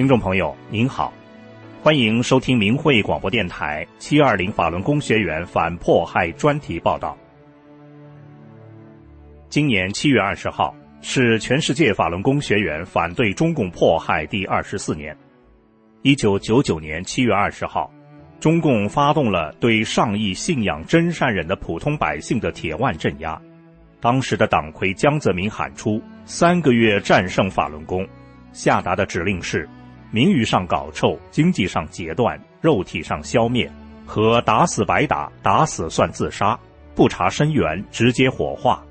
听众朋友您好，欢迎收听明慧广播电台七二零法轮功学员反迫害专题报道。今年七月二十号是全世界法轮功学员反对中共迫害第二十四年。一九九九年七月二十号，中共发动了对上亿信仰真善忍的普通百姓的铁腕镇压。当时的党魁江泽民喊出“三个月战胜法轮功”，下达的指令是。名誉上搞臭，经济上截断，肉体上消灭，和打死白打，打死算自杀，不查身源，直接火化，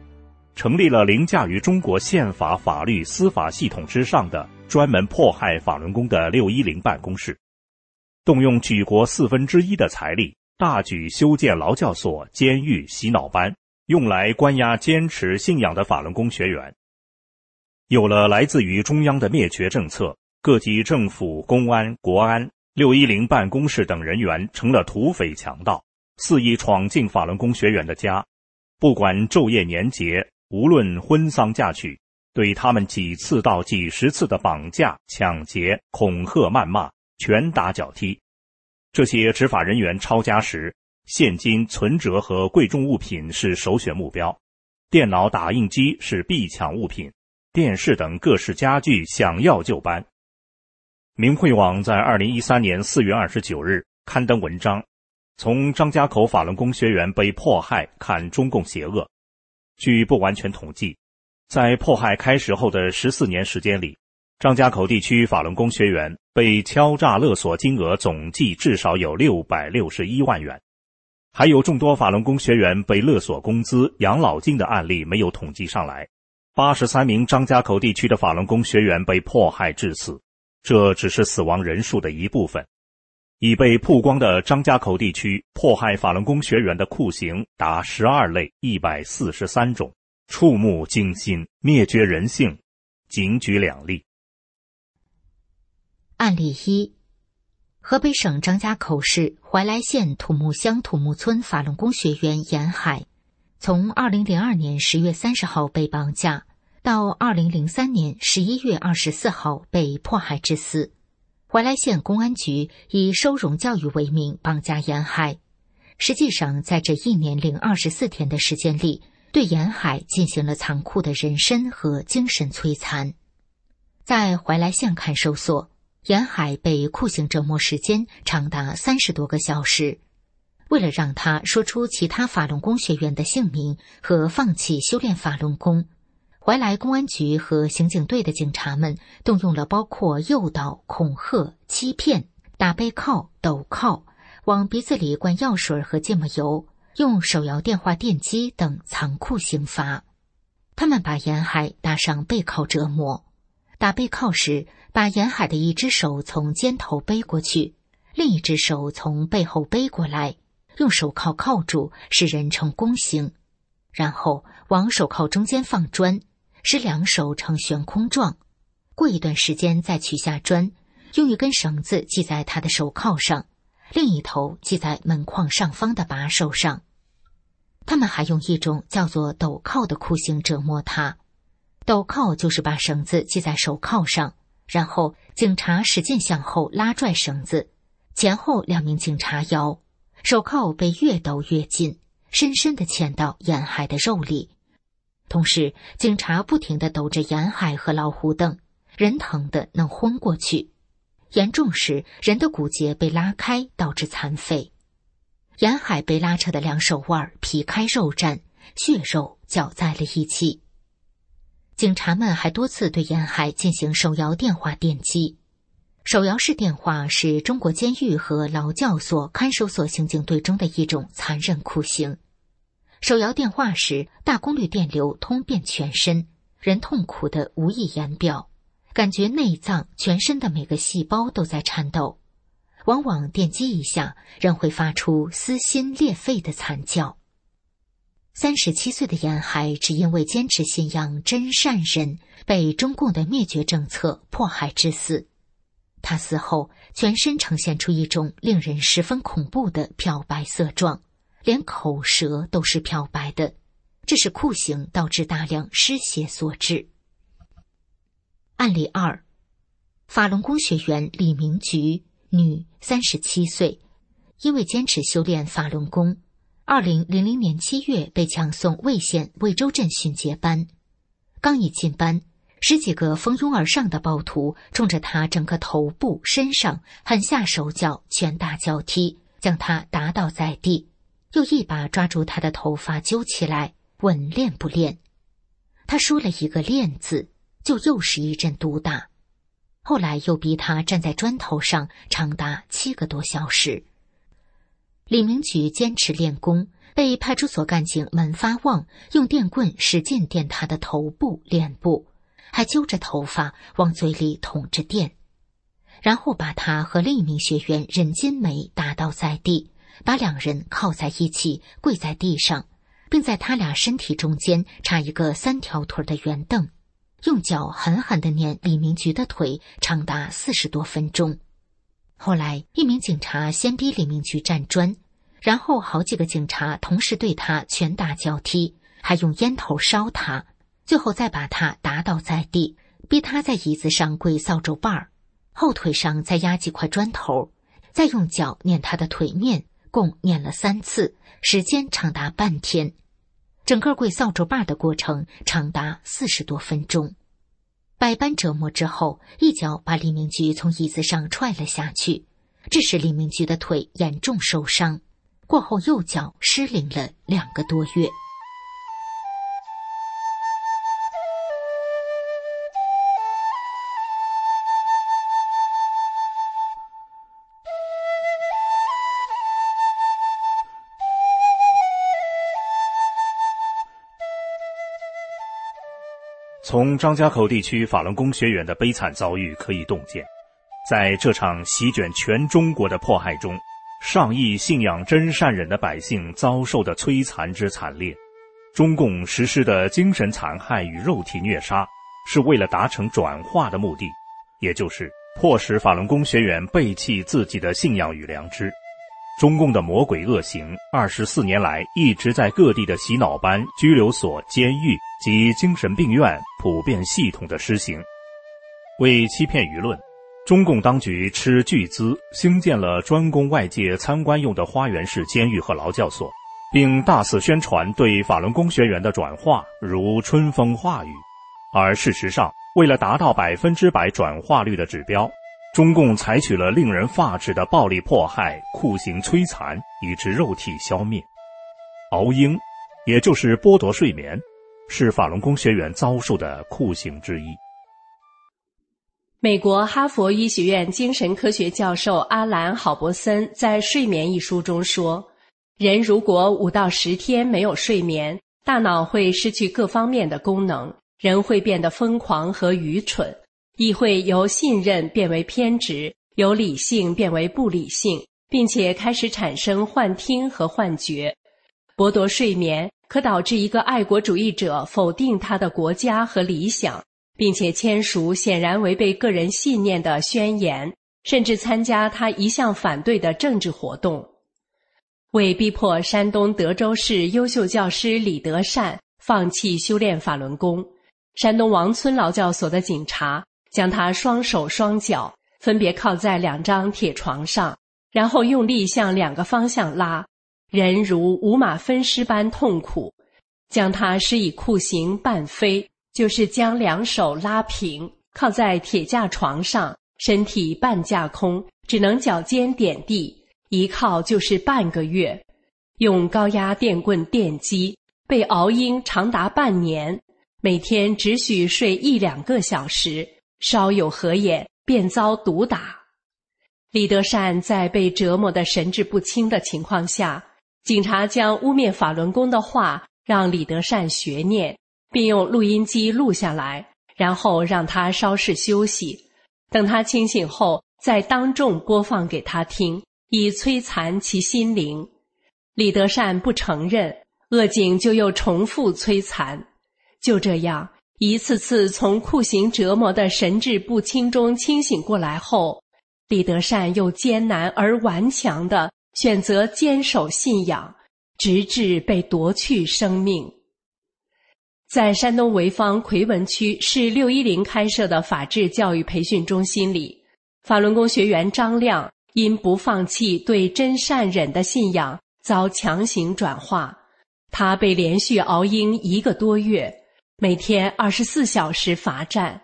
成立了凌驾于中国宪法、法律、司法系统之上的专门迫害法轮功的六一零办公室，动用举国四分之一的财力，大举修建劳教所、监狱、洗脑班，用来关押坚持信仰的法轮功学员。有了来自于中央的灭绝政策。各级政府、公安、国安、六一零办公室等人员成了土匪强盗，肆意闯进法轮功学员的家，不管昼夜年节，无论婚丧嫁娶，对他们几次到几十次的绑架、抢劫、恐吓、谩骂、拳打脚踢。这些执法人员抄家时，现金、存折和贵重物品是首选目标，电脑、打印机是必抢物品，电视等各式家具想要就搬。明慧网在二零一三年四月二十九日刊登文章，从张家口法轮功学员被迫害看中共邪恶。据不完全统计，在迫害开始后的十四年时间里，张家口地区法轮功学员被敲诈勒索金额总计至少有六百六十一万元，还有众多法轮功学员被勒索工资、养老金的案例没有统计上来。八十三名张家口地区的法轮功学员被迫害致死。这只是死亡人数的一部分。已被曝光的张家口地区迫害法轮功学员的酷刑达十二类一百四十三种，触目惊心，灭绝人性。仅举两例。案例一：河北省张家口市怀来县土木乡土木村法轮功学员严海，从二零零二年十月三十号被绑架。到二零零三年十一月二十四号被迫害致死，怀来县公安局以收容教育为名绑架严海。实际上，在这一年零二十四天的时间里，对严海进行了残酷的人身和精神摧残。在怀来县看守所，严海被酷刑折磨时间长达三十多个小时。为了让他说出其他法轮功学员的姓名和放弃修炼法轮功。怀来公安局和刑警队的警察们动用了包括诱导、恐吓、欺骗、打背铐、抖铐、往鼻子里灌药水和芥末油、用手摇电话电击等残酷刑罚。他们把沿海打上背铐折磨。打背铐时，把沿海的一只手从肩头背过去，另一只手从背后背过来，用手铐铐住，使人成弓形，然后往手铐中间放砖。使两手呈悬空状，过一段时间再取下砖，用一根绳子系在他的手铐上，另一头系在门框上方的把手上。他们还用一种叫做斗铐的酷刑折磨他。斗铐就是把绳子系在手铐上，然后警察使劲向后拉拽绳子，前后两名警察摇，手铐被越抖越紧，深深的嵌到沿海的肉里。同时，警察不停的抖着沿海和老虎凳，人疼的能昏过去，严重时人的骨节被拉开，导致残废。沿海被拉扯的两手腕皮开肉绽，血肉搅在了一起。警察们还多次对沿海进行手摇电话电击，手摇式电话是中国监狱和劳教所、看守所刑警队中的一种残忍酷刑。手摇电话时，大功率电流通遍全身，人痛苦的无以言表，感觉内脏、全身的每个细胞都在颤抖。往往电击一下，人会发出撕心裂肺的惨叫。三十七岁的严海只因为坚持信仰真善人，被中共的灭绝政策迫害致死。他死后，全身呈现出一种令人十分恐怖的漂白色状。连口舌都是漂白的，这是酷刑导致大量失血所致。案例二：法轮功学员李明菊，女，三十七岁，因为坚持修炼法轮功，二零零零年七月被强送魏县魏州镇训诫班。刚一进班，十几个蜂拥而上的暴徒冲着他整个头部、身上狠下手脚，拳打脚踢，将他打倒在地，又一把抓住他的头发揪起来，问练不练。他说了一个“练”字，就又是一阵毒打。后来又逼他站在砖头上长达七个多小时。李明举坚持练功，被派出所干警们发旺，用电棍使劲电他的头部、脸部，还揪着头发往嘴里捅着电，然后把他和另一名学员任金梅打倒在地，把两人靠在一起跪在地上，并在他俩身体中间插一个三条腿的圆凳。用脚狠狠的碾李明菊的腿，长达四十多分钟。后来，一名警察先逼李明菊站砖，然后好几个警察同时对他拳打脚踢，还用烟头烧他，最后再把他打倒在地，逼他在椅子上跪扫帚把儿，后腿上再压几块砖头，再用脚碾他的腿面，共碾了三次，时间长达半天。整个跪扫帚把的过程长达四十多分钟，百般折磨之后，一脚把李明菊从椅子上踹了下去，致使李明菊的腿严重受伤，过后右脚失灵了两个多月。从张家口地区法轮功学员的悲惨遭遇可以洞见，在这场席卷全中国的迫害中，上亿信仰真善忍的百姓遭受的摧残之惨烈，中共实施的精神残害与肉体虐杀，是为了达成转化的目的，也就是迫使法轮功学员背弃自己的信仰与良知。中共的魔鬼恶行，二十四年来一直在各地的洗脑班、拘留所、监狱及精神病院普遍系统的施行。为欺骗舆论，中共当局斥巨资兴建了专供外界参观用的花园式监狱和劳教所，并大肆宣传对法轮功学员的转化如春风化雨。而事实上，为了达到百分之百转化率的指标。中共采取了令人发指的暴力迫害、酷刑摧残，以致肉体消灭。熬鹰，也就是剥夺睡眠，是法轮功学员遭受的酷刑之一。美国哈佛医学院精神科学教授阿兰·郝伯森在《睡眠》一书中说：“人如果五到十天没有睡眠，大脑会失去各方面的功能，人会变得疯狂和愚蠢。”亦会由信任变为偏执，由理性变为不理性，并且开始产生幻听和幻觉。剥夺睡眠可导致一个爱国主义者否定他的国家和理想，并且签署显然违背个人信念的宣言，甚至参加他一向反对的政治活动。为逼迫山东德州市优秀教师李德善放弃修炼法轮功，山东王村劳教所的警察。将他双手双脚分别靠在两张铁床上，然后用力向两个方向拉，人如五马分尸般痛苦。将他施以酷刑半飞，就是将两手拉平，靠在铁架床上，身体半架空，只能脚尖点地，一靠就是半个月。用高压电棍电击，被熬鹰长达半年，每天只许睡一两个小时。稍有合眼，便遭毒打。李德善在被折磨的神志不清的情况下，警察将污蔑法轮功的话让李德善学念，并用录音机录下来，然后让他稍事休息，等他清醒后再当众播放给他听，以摧残其心灵。李德善不承认，恶警就又重复摧残，就这样。一次次从酷刑折磨的神志不清中清醒过来后，李德善又艰难而顽强地选择坚守信仰，直至被夺去生命。在山东潍坊奎文区市六一零开设的法治教育培训中心里，法轮功学员张亮因不放弃对真善忍的信仰，遭强行转化。他被连续熬鹰一个多月，每天二十四小时罚站，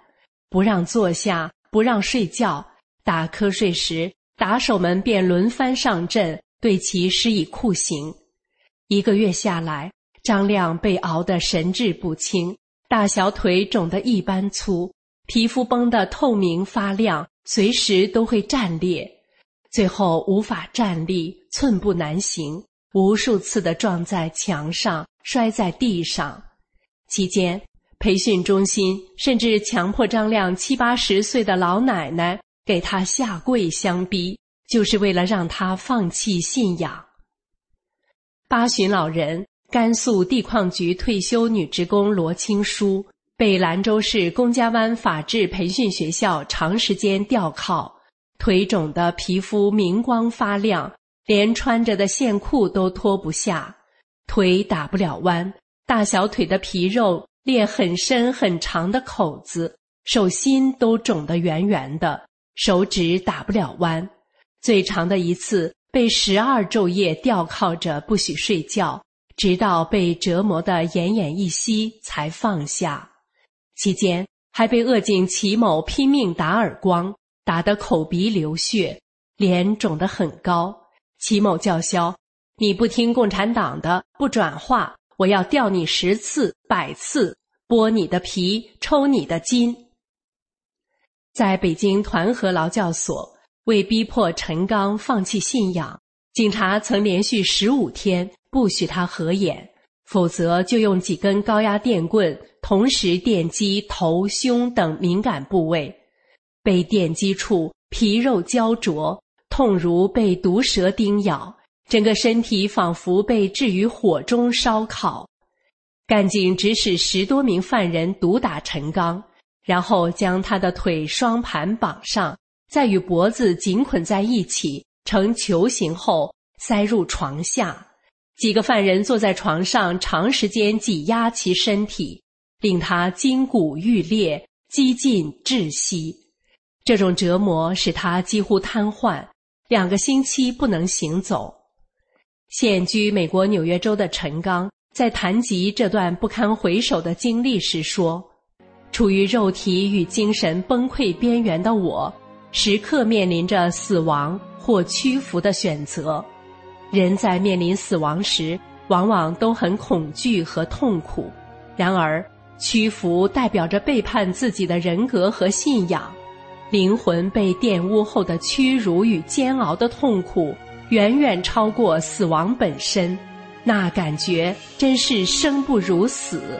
不让坐下，不让睡觉。打瞌睡时，打手们便轮番上阵，对其施以酷刑。一个月下来。张亮被熬得神志不清，大小腿肿得一般粗，皮肤绷得透明发亮，随时都会战裂。最后无法站立，寸步难行，无数次的撞在墙上，摔在地上。期间，培训中心甚至强迫张亮七八十岁的老奶奶给他下跪相逼，就是为了让他放弃信仰。八旬老人。甘肃地矿局退休女职工罗青书被兰州市龚家湾法治培训学校长时间吊靠，腿肿的皮肤明光发亮，连穿着的线裤都脱不下，腿打不了弯，大小腿的皮肉裂很深很长的口子，手心都肿得圆圆的，手指打不了弯，最长的一次被十二昼夜吊靠着不许睡觉。直到被折磨得奄奄一息才放下，期间还被恶警齐某拼命打耳光，打得口鼻流血，脸肿得很高。齐某叫嚣：“你不听共产党的，不转化，我要吊你十次、百次，剥你的皮，抽你的筋。”在北京团河劳教所，为逼迫陈刚放弃信仰，警察曾连续十五天。不许他合眼，否则就用几根高压电棍同时电击头、胸等敏感部位。被电击处皮肉焦灼，痛如被毒蛇叮咬，整个身体仿佛被置于火中烧烤。干警指使十多名犯人毒打陈刚，然后将他的腿双盘绑上，再与脖子紧捆在一起，呈球形后塞入床下。几个犯人坐在床上，长时间挤压其身体，令他筋骨欲裂，几近窒息。这种折磨使他几乎瘫痪，两个星期不能行走。现居美国纽约州的陈刚在谈及这段不堪回首的经历时说：“处于肉体与精神崩溃边缘的我，时刻面临着死亡或屈服的选择。”人在面临死亡时，往往都很恐惧和痛苦。然而，屈服代表着背叛自己的人格和信仰。灵魂被玷污后的屈辱与煎熬的痛苦，远远超过死亡本身。那感觉真是生不如死。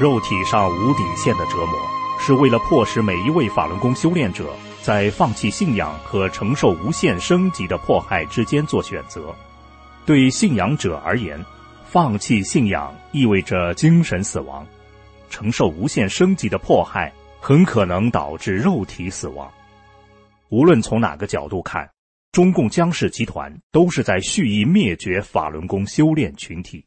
肉体上无底线的折磨，是为了迫使每一位法轮功修炼者在放弃信仰和承受无限升级的迫害之间做选择。对信仰者而言，放弃信仰意味着精神死亡；承受无限升级的迫害，很可能导致肉体死亡。无论从哪个角度看，中共江氏集团都是在蓄意灭绝法轮功修炼群体。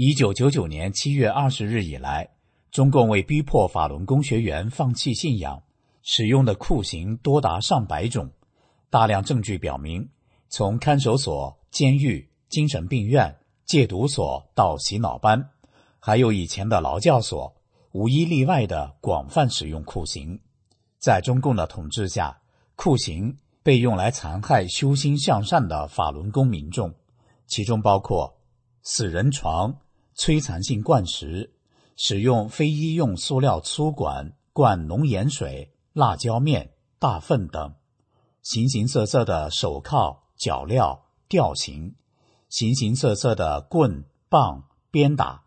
一九九九年七月二十日以来，中共为逼迫法轮功学员放弃信仰，使用的酷刑多达上百种。大量证据表明，从看守所、监狱、精神病院、戒毒所到洗脑班，还有以前的劳教所，无一例外的广泛使用酷刑。在中共的统治下，酷刑被用来残害修心向善的法轮功民众，其中包括死人床。摧残性灌食，使用非医用塑料粗管灌浓盐水、辣椒面、大粪等；形形色色的手铐、脚镣、吊刑，形形色色的棍棒鞭打，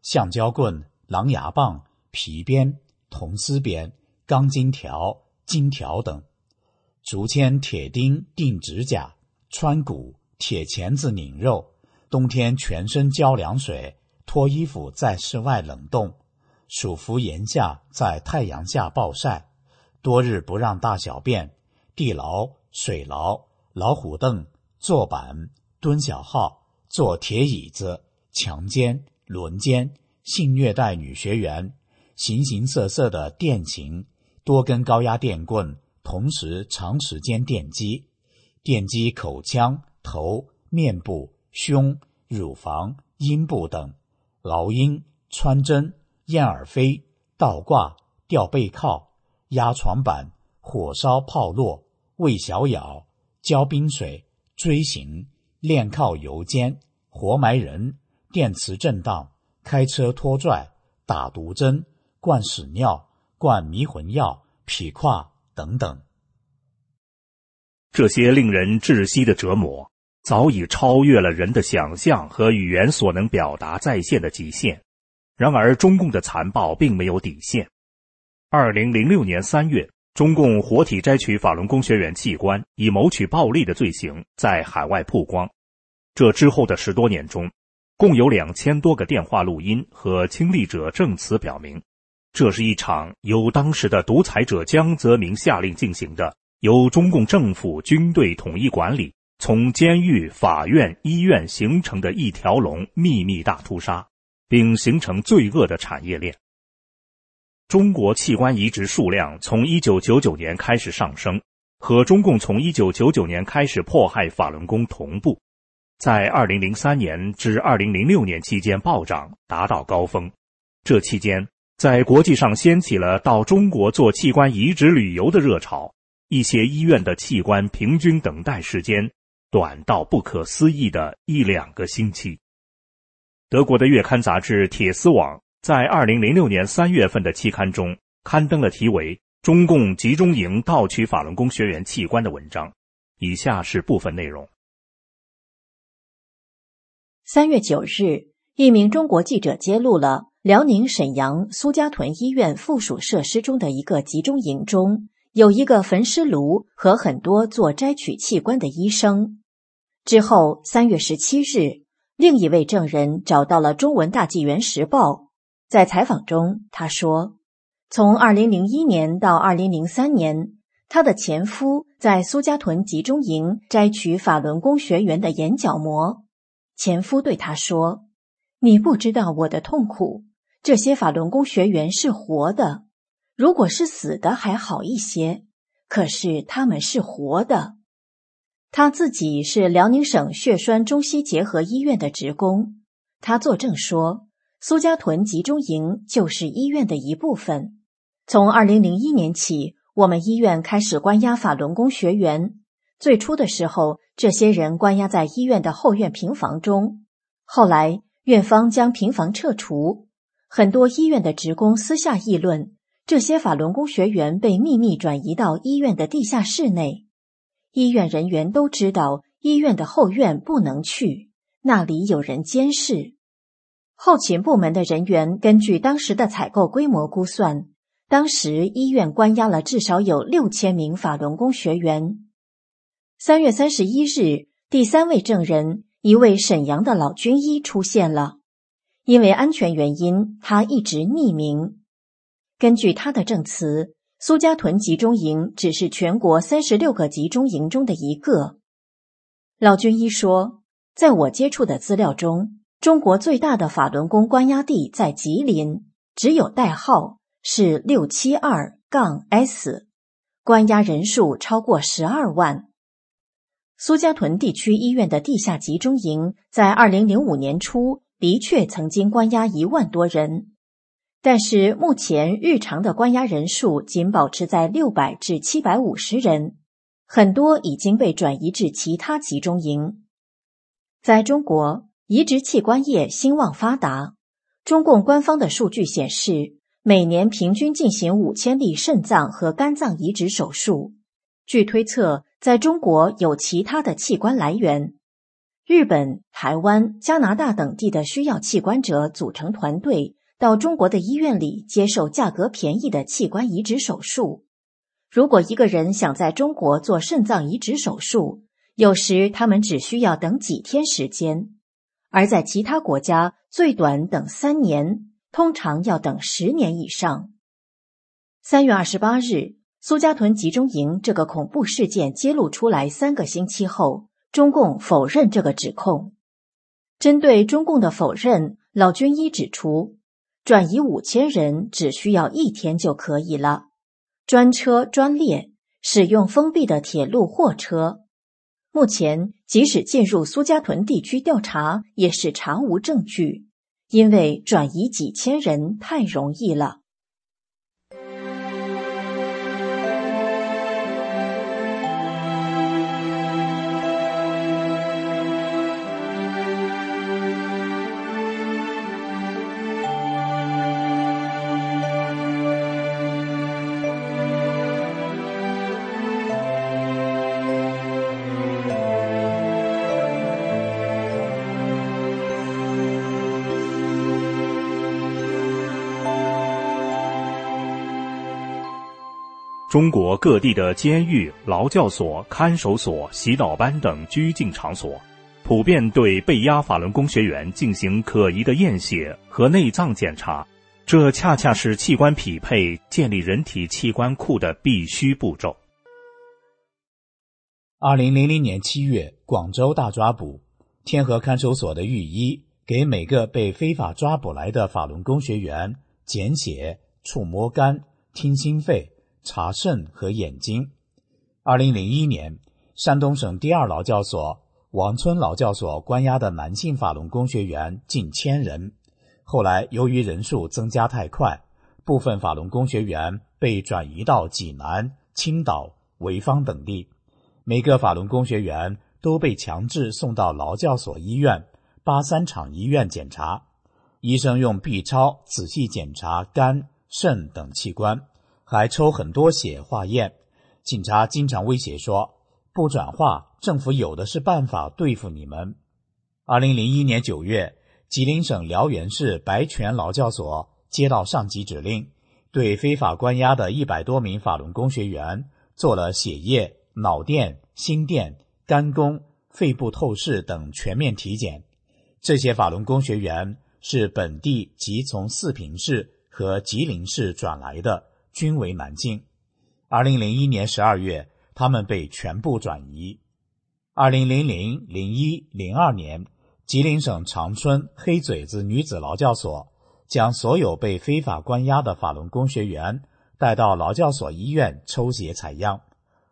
橡胶棍、狼牙棒、皮鞭、铜丝鞭、钢筋条、金条等，竹签、铁钉钉指甲，穿骨、铁钳子拧肉，冬天全身浇凉水，脱衣服在室外冷冻，暑伏炎夏在太阳下暴晒，多日不让大小便，地牢、水牢、老虎凳、坐板、蹲小号、坐铁椅子、强奸、轮奸、性虐待女学员，形形色色的电刑，多根高压电棍。同时长时间电击，电击口腔、头、面部、胸、乳房、阴部等，劳鹰、穿针、燕耳飞、倒挂、吊背靠、压床板、火烧炮烙、喂小咬、浇冰水、锥形、链铐油煎、活埋人、电磁震荡、开车拖拽、打毒针、灌屎尿、灌迷魂药、劈胯。等等，这些令人窒息的折磨，早已超越了人的想象和语言所能表达再现的极限。然而，中共的残暴并没有底线。二零零六年三月，中共活体摘取法轮功学员器官，以谋取暴利的罪行在海外曝光。这之后的十多年中，共有两千多个电话录音和亲历者证词表明。这是一场由当时的独裁者江泽民下令进行的，由中共政府军队统一管理，从监狱、法院、医院形成的一条龙秘密大屠杀，并形成罪恶的产业链。中国器官移植数量从1999年开始上升，和中共从1999年开始迫害法轮功同步，在2003年至2006年期间暴涨，达到高峰。这期间。在国际上掀起了到中国做器官移植旅游的热潮，一些医院的器官平均等待时间短到不可思议的一两个星期。德国的月刊杂志《铁丝网》在二零零六年三月份的期刊中刊登了题为《中共集中营盗取法轮功学员器官》的文章，以下是部分内容：三月九日，一名中国记者揭露了。辽宁沈阳苏家屯医院附属设施中的一个集中营中，有一个焚尸炉和很多做摘取器官的医生。之后，三月十七日，另一位证人找到了《中文大纪元时报》。在采访中，他说：“从二零零一年到二零零三年，他的前夫在苏家屯集中营摘取法轮功学员的眼角膜。前夫对他说：‘你不知道我的痛苦。’”这些法轮功学员是活的，如果是死的还好一些，可是他们是活的。他自己是辽宁省血栓中西结合医院的职工，他作证说，苏家屯集中营就是医院的一部分。从二零零一年起，我们医院开始关押法轮功学员。最初的时候，这些人关押在医院的后院平房中，后来院方将平房撤除。很多医院的职工私下议论，这些法轮功学员被秘密转移到医院的地下室内。医院人员都知道，医院的后院不能去，那里有人监视。后勤部门的人员根据当时的采购规模估算，当时医院关押了至少有六千名法轮功学员。三月三十一日，第三位证人，一位沈阳的老军医出现了。因为安全原因，他一直匿名。根据他的证词，苏家屯集中营只是全国三十六个集中营中的一个。老军医说，在我接触的资料中，中国最大的法轮功关押地在吉林，只有代号是六七二杠 S，关押人数超过十二万。苏家屯地区医院的地下集中营在二零零五年初。的确曾经关押一万多人，但是目前日常的关押人数仅保持在六百至七百五十人，很多已经被转移至其他集中营。在中国，移植器官业兴旺发达。中共官方的数据显示，每年平均进行五千例肾脏和肝脏移植手术。据推测，在中国有其他的器官来源。日本、台湾、加拿大等地的需要器官者组成团队，到中国的医院里接受价格便宜的器官移植手术。如果一个人想在中国做肾脏移植手术，有时他们只需要等几天时间，而在其他国家最短等三年，通常要等十年以上。三月二十八日，苏家屯集中营这个恐怖事件揭露出来三个星期后。中共否认这个指控。针对中共的否认，老军医指出，转移五千人只需要一天就可以了，专车专列，使用封闭的铁路货车。目前，即使进入苏家屯地区调查，也是查无证据，因为转移几千人太容易了。中国各地的监狱、劳教所、看守所、洗脑班等拘禁场所，普遍对被押法轮功学员进行可疑的验血和内脏检查，这恰恰是器官匹配、建立人体器官库的必须步骤。二零零零年七月，广州大抓捕，天河看守所的狱医给每个被非法抓捕来的法轮功学员检血、触摸肝、听心肺。查肾和眼睛。二零零一年，山东省第二劳教所王村劳教所关押的男性法轮功学员近千人。后来，由于人数增加太快，部分法轮功学员被转移到济南、青岛、潍坊等地。每个法轮功学员都被强制送到劳教所医院、八三厂医院检查。医生用 B 超仔细检查肝、肾等器官。还抽很多血化验，警察经常威胁说：“不转化，政府有的是办法对付你们。”二零零一年九月，吉林省辽源市白泉劳教所接到上级指令，对非法关押的一百多名法轮功学员做了血液、脑电、心电、肝功、肺部透视等全面体检。这些法轮功学员是本地及从四平市和吉林市转来的。均为南京。二零零一年十二月，他们被全部转移。二零零零、零一、零二年，吉林省长春黑嘴子女子劳教所将所有被非法关押的法轮功学员带到劳教所医院抽血采样。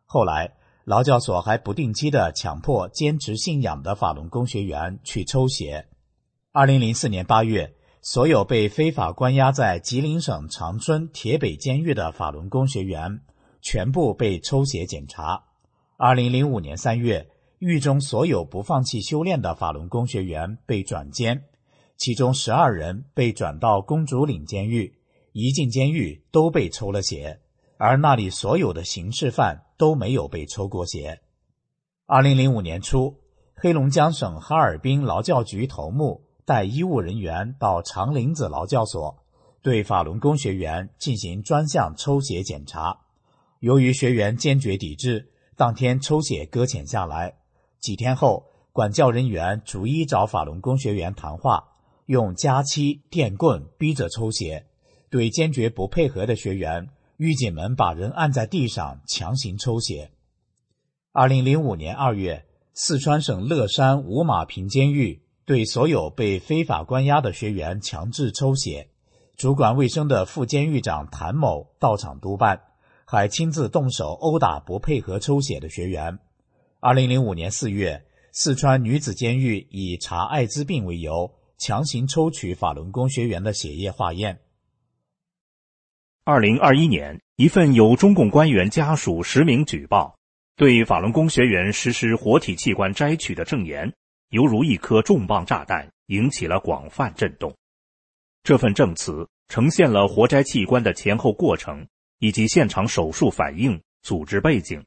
后来，劳教所还不定期的强迫坚持信仰的法轮功学员去抽血。二零零四年八月。所有被非法关押在吉林省长春铁北监狱的法轮功学员，全部被抽血检查。二零零五年三月，狱中所有不放弃修炼的法轮功学员被转监，其中十二人被转到公主岭监狱，一进监狱都被抽了血，而那里所有的刑事犯都没有被抽过血。二零零五年初，黑龙江省哈尔滨劳教局头目。带医务人员到长林子劳教所，对法轮功学员进行专项抽血检查。由于学员坚决抵制，当天抽血搁浅下来。几天后，管教人员逐一找法轮功学员谈话，用夹漆、电棍逼着抽血。对坚决不配合的学员，狱警们把人按在地上强行抽血。二零零五年二月，四川省乐山五马坪监狱。对所有被非法关押的学员强制抽血，主管卫生的副监狱长谭某到场督办，还亲自动手殴打不配合抽血的学员。二零零五年四月，四川女子监狱以查艾滋病为由，强行抽取法轮功学员的血液化验。二零二一年，一份由中共官员家属实名举报，对法轮功学员实施活体器官摘取的证言。犹如一颗重磅炸弹，引起了广泛震动。这份证词呈现了活摘器官的前后过程，以及现场手术反应、组织背景，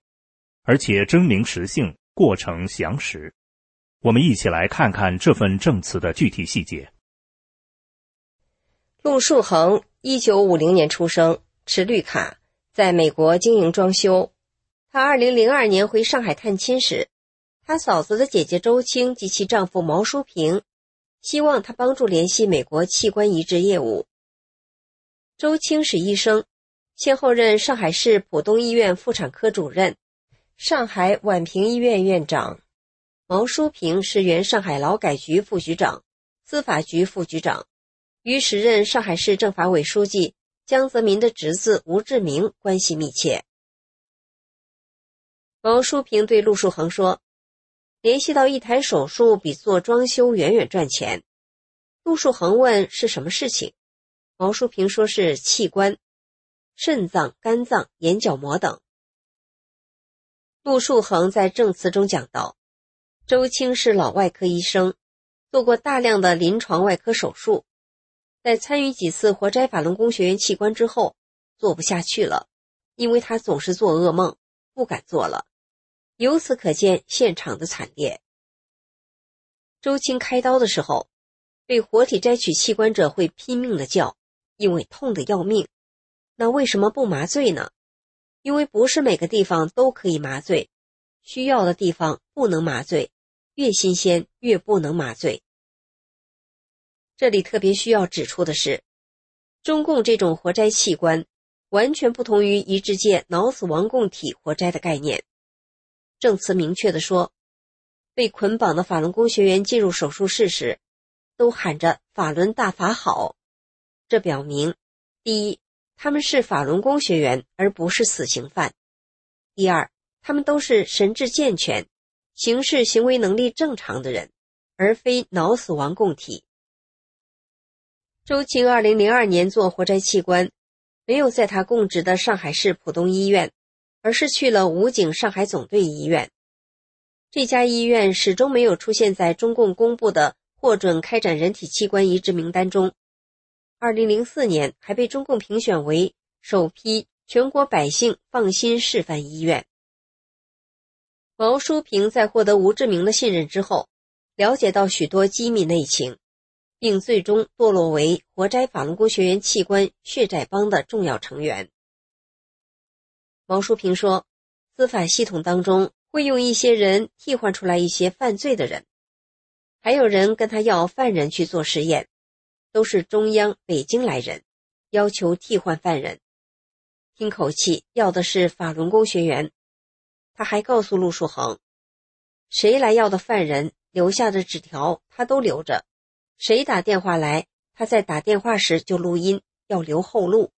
而且真名实姓，过程详实。我们一起来看看这份证词的具体细节。陆树恒，一九五零年出生，持绿卡，在美国经营装修。他二零零二年回上海探亲时，他嫂子的姐姐周青及其丈夫毛淑平，希望他帮助联系美国器官移植业务。周青是医生，先后任上海市浦东医院妇产科主任、上海宛平医院院长。毛淑平是原上海劳改局副局长、司法局副局长，与时任上海市政法委书记江泽民的侄子吴志明关系密切。毛淑平对陆树恒说：“联系到一台手术比做装修远远赚钱。”陆树恒问：“是什么事情？”毛淑平说：“是器官，肾脏、肝脏、眼角膜等。”陆树恒在证词中讲到。周青是老外科医生，做过大量的临床外科手术，在参与几次活摘法轮功学员器官之后，做不下去了，因为他总是做噩梦，不敢做了。由此可见现场的惨烈。周青开刀的时候，被活体摘取器官者会拼命的叫，因为痛得要命。那为什么不麻醉呢？因为不是每个地方都可以麻醉，需要的地方不能麻醉。越新鲜越不能麻醉。这里特别需要指出的是，中共这种活摘器官完全不同于移植界脑死亡供体活摘的概念。证词明确的说，被捆绑的法轮功学员进入手术室时，都喊着“法轮大法好”，这表明，第一，他们是法轮功学员，而不是死刑犯；第二，他们都是神智健全。行事行为能力正常的人，而非脑死亡供体。周青二零零二年做活摘器官，没有在他供职的上海市浦东医院，而是去了武警上海总队医院。这家医院始终没有出现在中共公布的获准开展人体器官移植名单中。二零零四年还被中共评选为首批全国百姓放心示范医院。毛淑平在获得吴志明的信任之后，了解到许多机密内情，并最终堕落为活摘法轮功学员器官血债帮的重要成员。毛淑平说：“司法系统当中会用一些人替换出来一些犯罪的人，还有人跟他要犯人去做实验，都是中央北京来人，要求替换犯人，听口气要的是法轮功学员。”他还告诉陆树恒，谁来要的犯人留下的纸条，他都留着；谁打电话来，他在打电话时就录音，要留后路。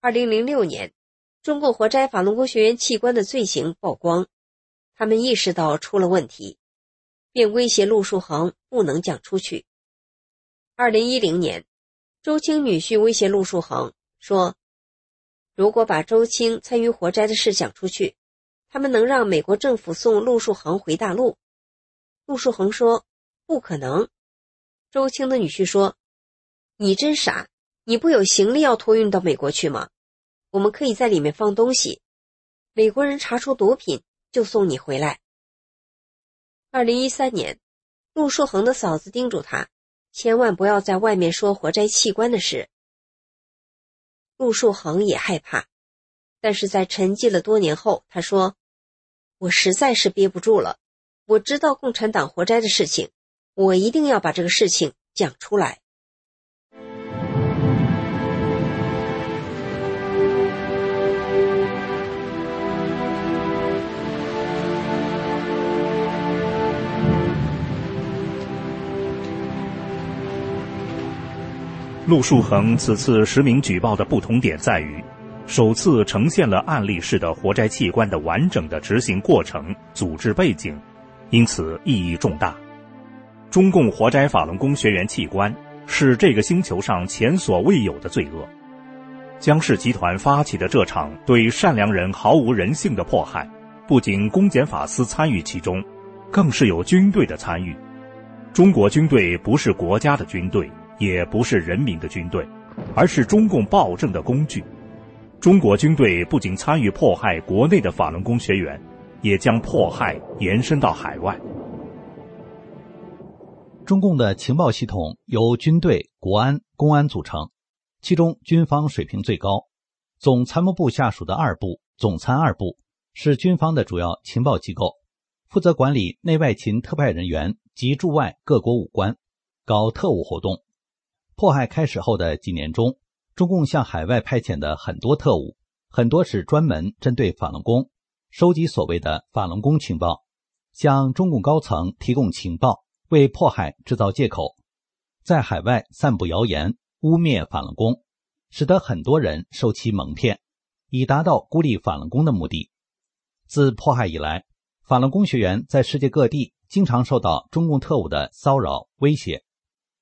二零零六年，中共活摘法轮功学员器官的罪行曝光，他们意识到出了问题，便威胁陆树恒不能讲出去。二零一零年，周青女婿威胁陆树恒说。如果把周青参与活摘的事讲出去，他们能让美国政府送陆树恒回大陆。陆树恒说：“不可能。”周青的女婿说：“你真傻，你不有行李要托运到美国去吗？我们可以在里面放东西，美国人查出毒品就送你回来。”二零一三年，陆树恒的嫂子叮嘱他，千万不要在外面说活摘器官的事。陆树恒也害怕，但是在沉寂了多年后，他说：“我实在是憋不住了，我知道共产党活摘的事情，我一定要把这个事情讲出来。”陆树恒此次实名举报的不同点在于，首次呈现了案例式的活摘器官的完整的执行过程、组织背景，因此意义重大。中共活摘法轮功学员器官是这个星球上前所未有的罪恶。江氏集团发起的这场对善良人毫无人性的迫害，不仅公检法司参与其中，更是有军队的参与。中国军队不是国家的军队。也不是人民的军队，而是中共暴政的工具。中国军队不仅参与迫害国内的法轮功学员，也将迫害延伸到海外。中共的情报系统由军队、国安、公安组成，其中军方水平最高。总参谋部下属的二部总参二部是军方的主要情报机构，负责管理内外勤特派人员及驻外各国武官，搞特务活动。迫害开始后的几年中，中共向海外派遣的很多特务，很多是专门针对法轮功，收集所谓的法轮功情报，向中共高层提供情报，为迫害制造借口，在海外散布谣言，污蔑法轮功。使得很多人受其蒙骗，以达到孤立法轮功的目的。自迫害以来，法轮功学员在世界各地经常受到中共特务的骚扰威胁。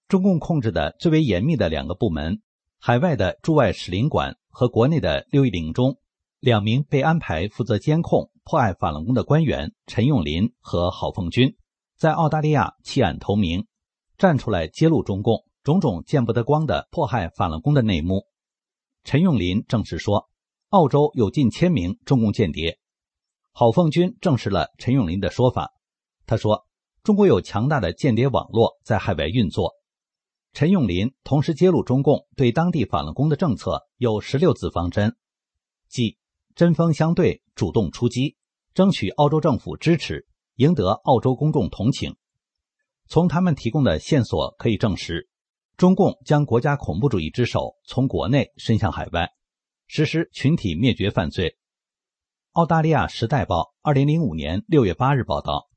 中共控制的最为严密的两个部门——海外的驻外使领馆和国内的六一零中，两名被安排负责监控迫害法轮功的官员陈永林和郝凤军，在澳大利亚弃暗投明，站出来揭露中共种种见不得光的迫害法轮功的内幕。陈永林证实说，澳洲有近千名中共间谍。郝凤军证实了陈永林的说法。他说，中国有强大的间谍网络在海外运作。陈永林同时揭露，中共对当地法轮功的政策有十六字方针，即针锋相对、主动出击，争取澳洲政府支持，赢得澳洲公众同情。从他们提供的线索可以证实。中共将国家恐怖主义之手从国内伸向海外，实施群体灭绝犯罪。澳大利亚《时代报》二零零五年六月八日报道，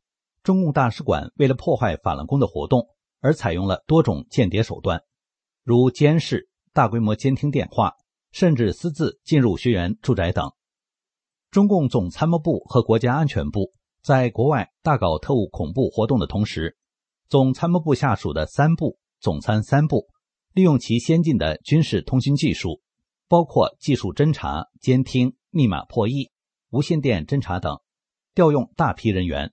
中共大使馆为了破坏法轮功的活动，而采用了多种间谍手段，如监视、大规模监听电话，甚至私自进入学员住宅等。中共总参谋部和国家安全部在国外大搞特务恐怖活动的同时，总参谋部下属的三部。总参三部利用其先进的军事通讯技术，包括技术侦察、监听、密码破译、无线电侦察等，调用大批人员，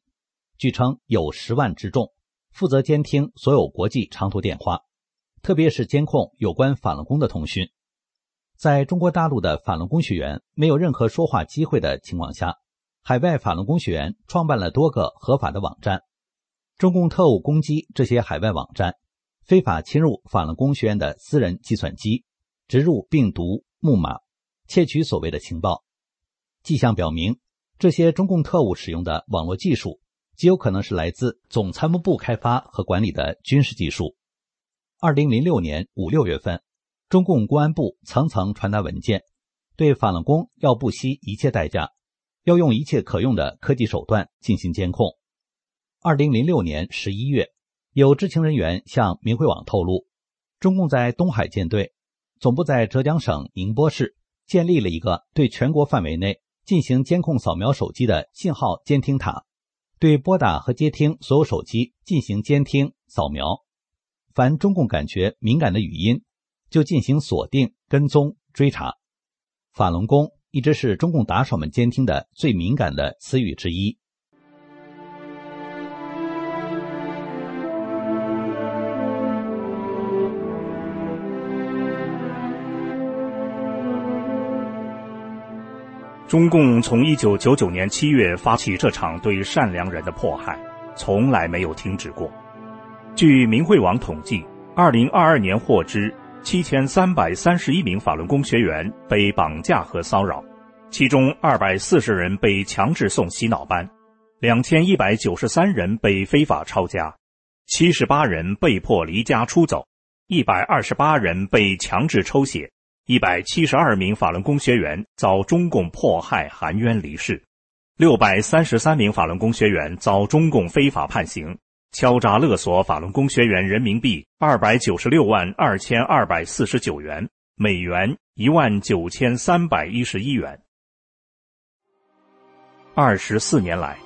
据称有十万之众，负责监听所有国际长途电话，特别是监控有关法轮功的通讯。在中国大陆的法轮功学员没有任何说话机会的情况下，海外法轮功学员创办了多个合法的网站，中共特务攻击这些海外网站。非法侵入法轮功学院的私人计算机，植入病毒木马，窃取所谓的情报。迹象表明，这些中共特务使用的网络技术极有可能是来自总参谋部开发和管理的军事技术。二零零六年五六月份，中共公安部层层传达文件，对法轮功要不惜一切代价，要用一切可用的科技手段进行监控。二零零六年十一月。有知情人员向明慧网透露，中共在东海舰队总部在浙江省宁波市建立了一个对全国范围内进行监控扫描手机的信号监听塔，对拨打和接听所有手机进行监听扫描，凡中共感觉敏感的语音，就进行锁定、跟踪、追查。法轮功一直是中共打手们监听的最敏感的词语之一。中共从一九九九年七月发起这场对善良人的迫害，从来没有停止过。据明慧网统计，二零二二年获知七千三百三十一名法轮功学员被绑架和骚扰，其中二百四十人被强制送洗脑班，两千一百九十三人被非法抄家，七十八人被迫离家出走，一百二十八人被强制抽血。一百七十二名法轮功学员遭中共迫害含冤离世，六百三十三名法轮功学员遭中共非法判刑，敲诈勒索法轮功学员人民币二百九十六万二千二百四十九元，美元一万九千三百一十一元。二十四年来，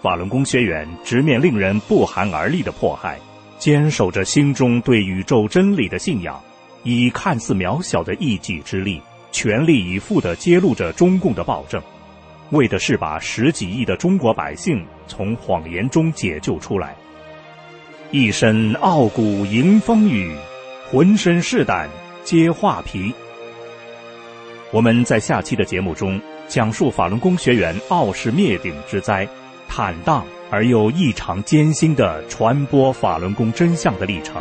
法轮功学员直面令人不寒而栗的迫害，坚守着心中对宇宙真理的信仰。以看似渺小的一己之力，全力以赴地揭露着中共的暴政，为的是把十几亿的中国百姓从谎言中解救出来。一身傲骨迎风雨，浑身是胆接画皮。我们在下期的节目中讲述法轮功学员傲视灭顶之灾，坦荡而又异常艰辛的传播法轮功真相的历程。